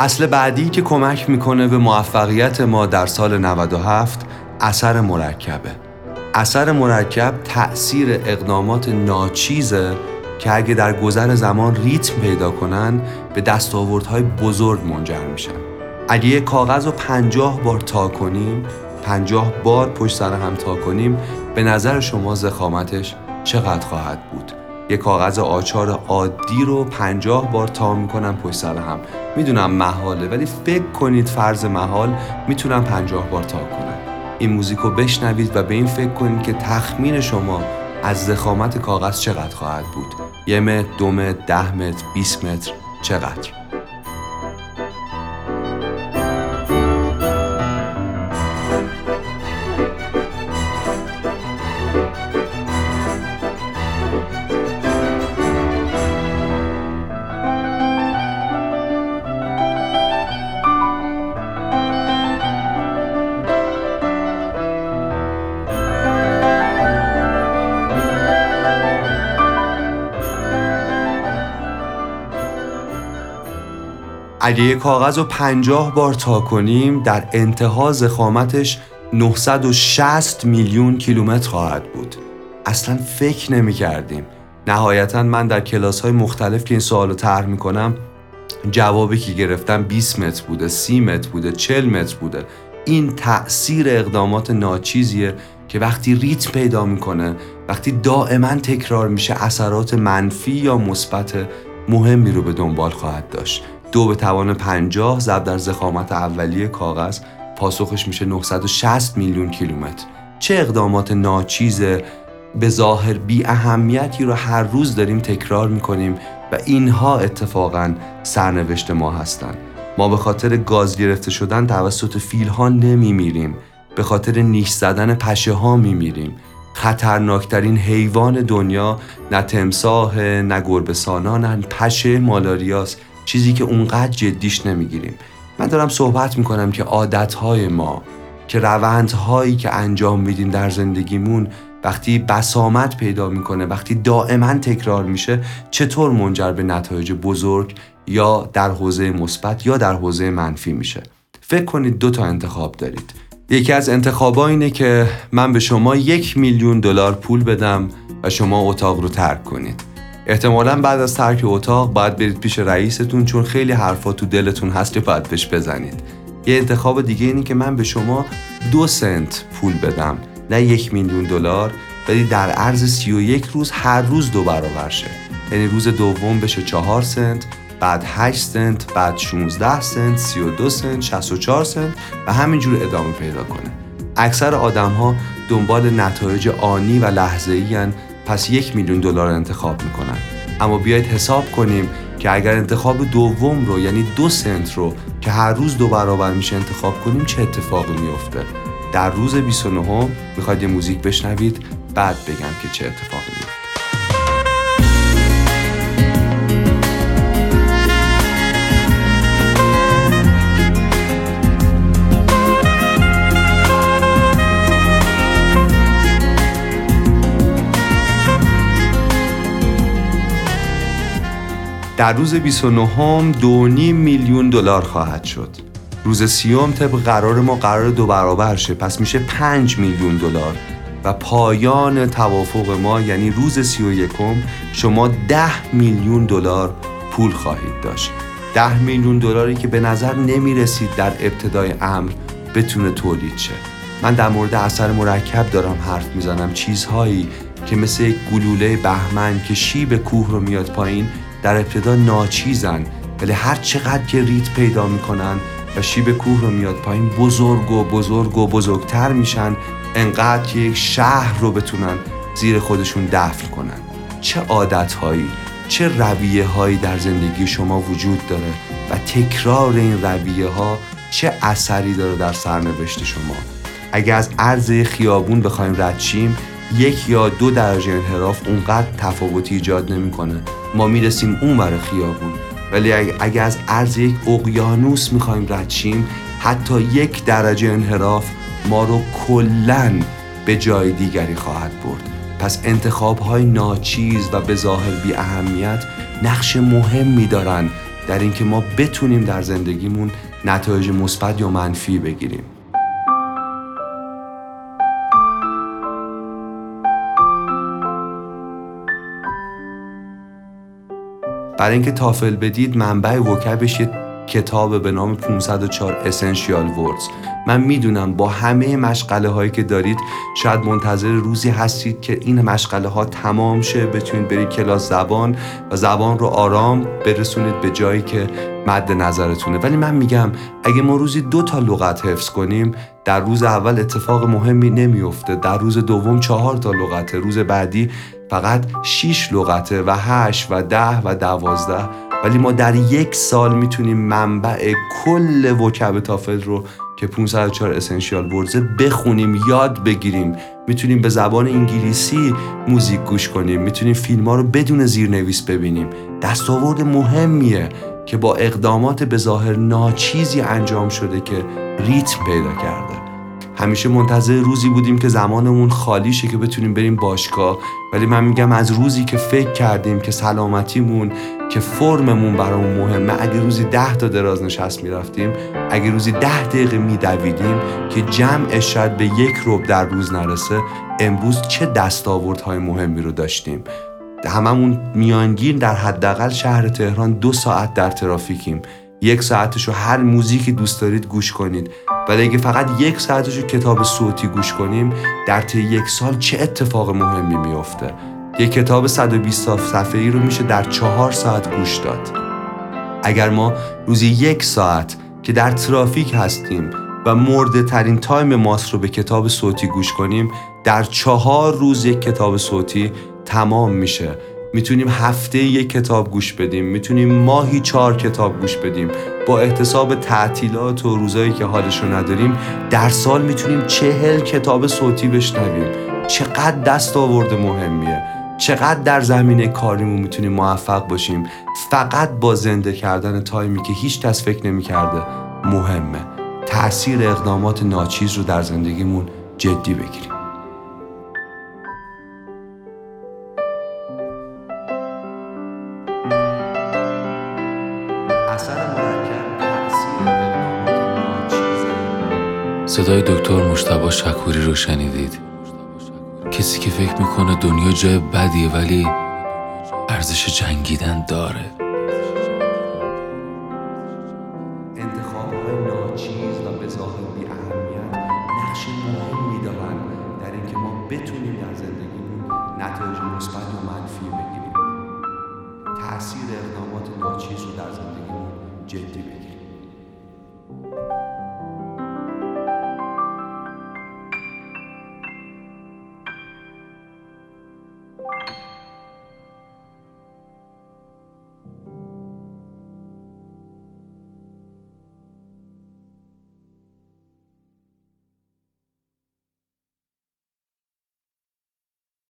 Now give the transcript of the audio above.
اصل بعدی که کمک می‌کنه به موفقیت ما در سال 97 اثر مرکبه. اثر مرکب تأثیر اقدامات ناچیزه که اگه در گذر زمان ریتم پیدا کنن به دستاوردهای بزرگ منجر میشن. اگه یه کاغذ رو پنجاه بار تا کنیم پنجاه بار پشت سر هم تا کنیم به نظر شما زخامتش چقدر خواهد بود؟ یه کاغذ آچار عادی رو پنجاه بار تا می‌کنم پشت سر هم. می‌دونم محاله ولی فکر کنید فرض محال می‌تونم پنجاه بار تا کنم. این موزیک رو بشنوید و به این فکر کنید که تخمین شما از زخامت کاغذ چقدر خواهد بود. یه متر، دو متر، ده متر، 20 متر چقدر؟ اگه یه کاغذ رو پنجاه بار تا کنیم در انتها زخامتش 960 میلیون کیلومتر خواهد بود. اصلا فکر نمی کردیم. نهایتا من در کلاس های مختلف که این سوال رو طرح می کنم جوابی که گرفتم 20 متر بوده 30 متر بوده 40 متر بوده. این تأثیر اقدامات ناچیزیه که وقتی ریتم پیدا می‌کنه وقتی دائما تکرار میشه اثرات منفی یا مثبت مهمی رو به دنبال خواهد داشت. دو به توان 50 ضرب در زخامت اولیه کاغذ پاسخش میشه 960 میلیون کیلومتر. چه اقدامات ناچیز به ظاهر بی اهمیتی رو هر روز داریم تکرار می‌کنیم و اینها اتفاقا سرنوشت ما هستند ما به خاطر گاز گرفته شدن توسط فیل ها نمیمیریم. به خاطر نیش زدن پشه ها میمیریم. خطرناکترین حیوان دنیا نه تمساه نه گربه سانانن پشه مالاریاست. چیزی که اونقدر جدیش نمی‌گیریم. من دارم صحبت می‌کنم که عادتهای ما که روندهایی که انجام میدیم در زندگیمون وقتی بسامت پیدا می‌کنه وقتی دائما تکرار میشه چطور منجر به نتایج بزرگ یا در حوزه مثبت یا در حوزه منفی میشه؟ فکر کنید دو تا انتخاب دارید. یکی از انتخابا اینه که من به شما یک میلیون دلار پول بدم و شما اتاق رو ترک کنید. احتمالا بعد از ترک اتاق باید برید پیش رئیستون چون خیلی حرفا تو دلتون هست که باید بهش بزنید. یه انتخاب دیگه اینه که من به شما دو سنت پول بدم. نه یک میلیون دلار ولی در عرض سی و یک روز هر روز دو برابر شه. یعنی روز دوم بشه چهار سنت بعد 8 سنت بعد 16 سنت 32 سنت 64 سنت و همینجور ادامه پیدا کنه. اکثر آدم ها دنبال نتایج آنی و لحظه ای پس یک میلیون دلار انتخاب می‌کنن. اما بیایید حساب کنیم که اگر انتخاب دوم رو یعنی دو سنت رو که هر روز دو برابر میشه انتخاب کنیم چه اتفاقی میفته در روز 29 می‌خواید یه موزیک بشنوید بعد بگم که چه اتفاقی میفته در روز 29 دو میلیون دلار خواهد شد. روز سیوم طبق قرار ما قرار دو برابر شه. پس میشه 5 میلیون دلار. و پایان توافق ما یعنی روز سی و یکم شما ده میلیون دلار پول خواهید داشت. ده میلیون دلاری که به نظر نمی رسید در ابتدای امر بتونه تولید شه. من در مورد اثر مرکب دارم حرف می‌زنم. چیزهایی که مثل یک گلوله بهمن که شیب کوه رو میاد پایین در ابتدا ناچیزن ولی هر چقدر که ریت پیدا می‌کنن و شیب کوه رو میاد پایین بزرگ و بزرگ و بزرگتر میشن انقدر که یک شهر رو بتونن زیر خودشون دفن کنن. چه عادت هایی چه رویه هایی در زندگی شما وجود داره و تکرار این رویه ها چه اثری داره در سرنوشت شما. اگه از عرض خیابون بخوایم رد یک یا دو درجه انحراف اونقدر تفاوتی ایجاد نمی‌کنه. ما می‌رسیم اون ور خیابون. ولی اگه از عرض یک اقیانوس می‌خوایم رد حتی یک درجه انحراف ما رو کلا به جای دیگری خواهد برد. پس انتخاب های ناچیز و به ظاهر بی اهمیت نقش مهمی دارن در اینکه ما بتونیم در زندگیمون نتایج مثبت یا منفی بگیریم. برای اینکه تافل بدید منبع وکبش یه کتاب به نام 504 اسنشیال وردز من می‌دونم با همه مشغله هایی که دارید شاید منتظر روزی هستید که این مشغله ها تمام شه بتونید برید کلاس زبان و زبان رو آرام برسونید به جایی که مد نظرتونه. ولی من میگم اگه ما روزی دو تا لغت حفظ کنیم در روز اول اتفاق مهمی نمیفته در روز دوم چهار تا لغته. روز بعدی فقط 6 لغته و 8 و 10 و 12 ولی ما در یک سال می‌تونیم منبع کل وکب تافل رو که 504 اسنشیال ورزه بخونیم یاد بگیریم. می‌تونیم به زبان انگلیسی موزیک گوش کنیم. می‌تونیم فیلم ها رو بدون زیرنویس ببینیم. دستاورد مهمیه که با اقدامات به ظاهر ناچیزی انجام شده که ریتم پیدا کرده. همیشه منتظر روزی بودیم که زمانمون خالی شه که بتونیم بریم باشگاه. ولی من میگم از روزی که فکر کردیم که سلامتیمون که فرممون برامون مهمه اگه روزی ده تا دراز نشست می‌رفتیم اگه روزی ده دقیقه میدویدیم که جمعش شاید به یک روب در روز نرسه امروز چه دستاوردهای مهمی رو داشتیم. هممون میانگین در حداقل شهر تهران دو ساعت در ترافیکیم. یک ساعتش رو هر موزیکی دوست دارید گوش کنید. ولی اگه فقط یک ساعتش کتاب صوتی گوش کنیم در طی یک سال چه اتفاق مهمی میافته؟ یک کتاب 120 صفحه ای رو میشه در چهار ساعت گوش داد. اگر ما روزی یک ساعت که در ترافیک هستیم و مرده ترین تایم ماست رو به کتاب صوتی گوش کنیم در چهار روز یک کتاب صوتی تمام میشه. می‌تونیم هفته یک کتاب گوش بدیم. می‌تونیم ماهی چهار کتاب گوش بدیم. با احتساب تعطیلات و روزایی که حالشو نداریم در سال می‌تونیم چهل کتاب صوتی بشنویم. چقدر دست آورده مهمیه. چقدر در زمینه کاریمون می‌تونیم موفق باشیم. فقط با زنده کردن تایمی که هیچ کس فکر نمی‌کرده مهمه. تاثیر اقدامات ناچیز رو در زندگیمون جدی بگیریم. صدای دکتر مشتبا شکوری رو شنیدید. کسی که فکر می‌کنه دنیا جای بدیه ولی ارزش جنگیدن داره. انتخاب های ناچیز و به ظاهر بی اهمیت نقش در اینکه ما بتونیم در زندگیمون نتایج مثبت و منفی بگیریم. تاثیر اقدامات ناچیز رو در زندگیمون جدی بگیریم. You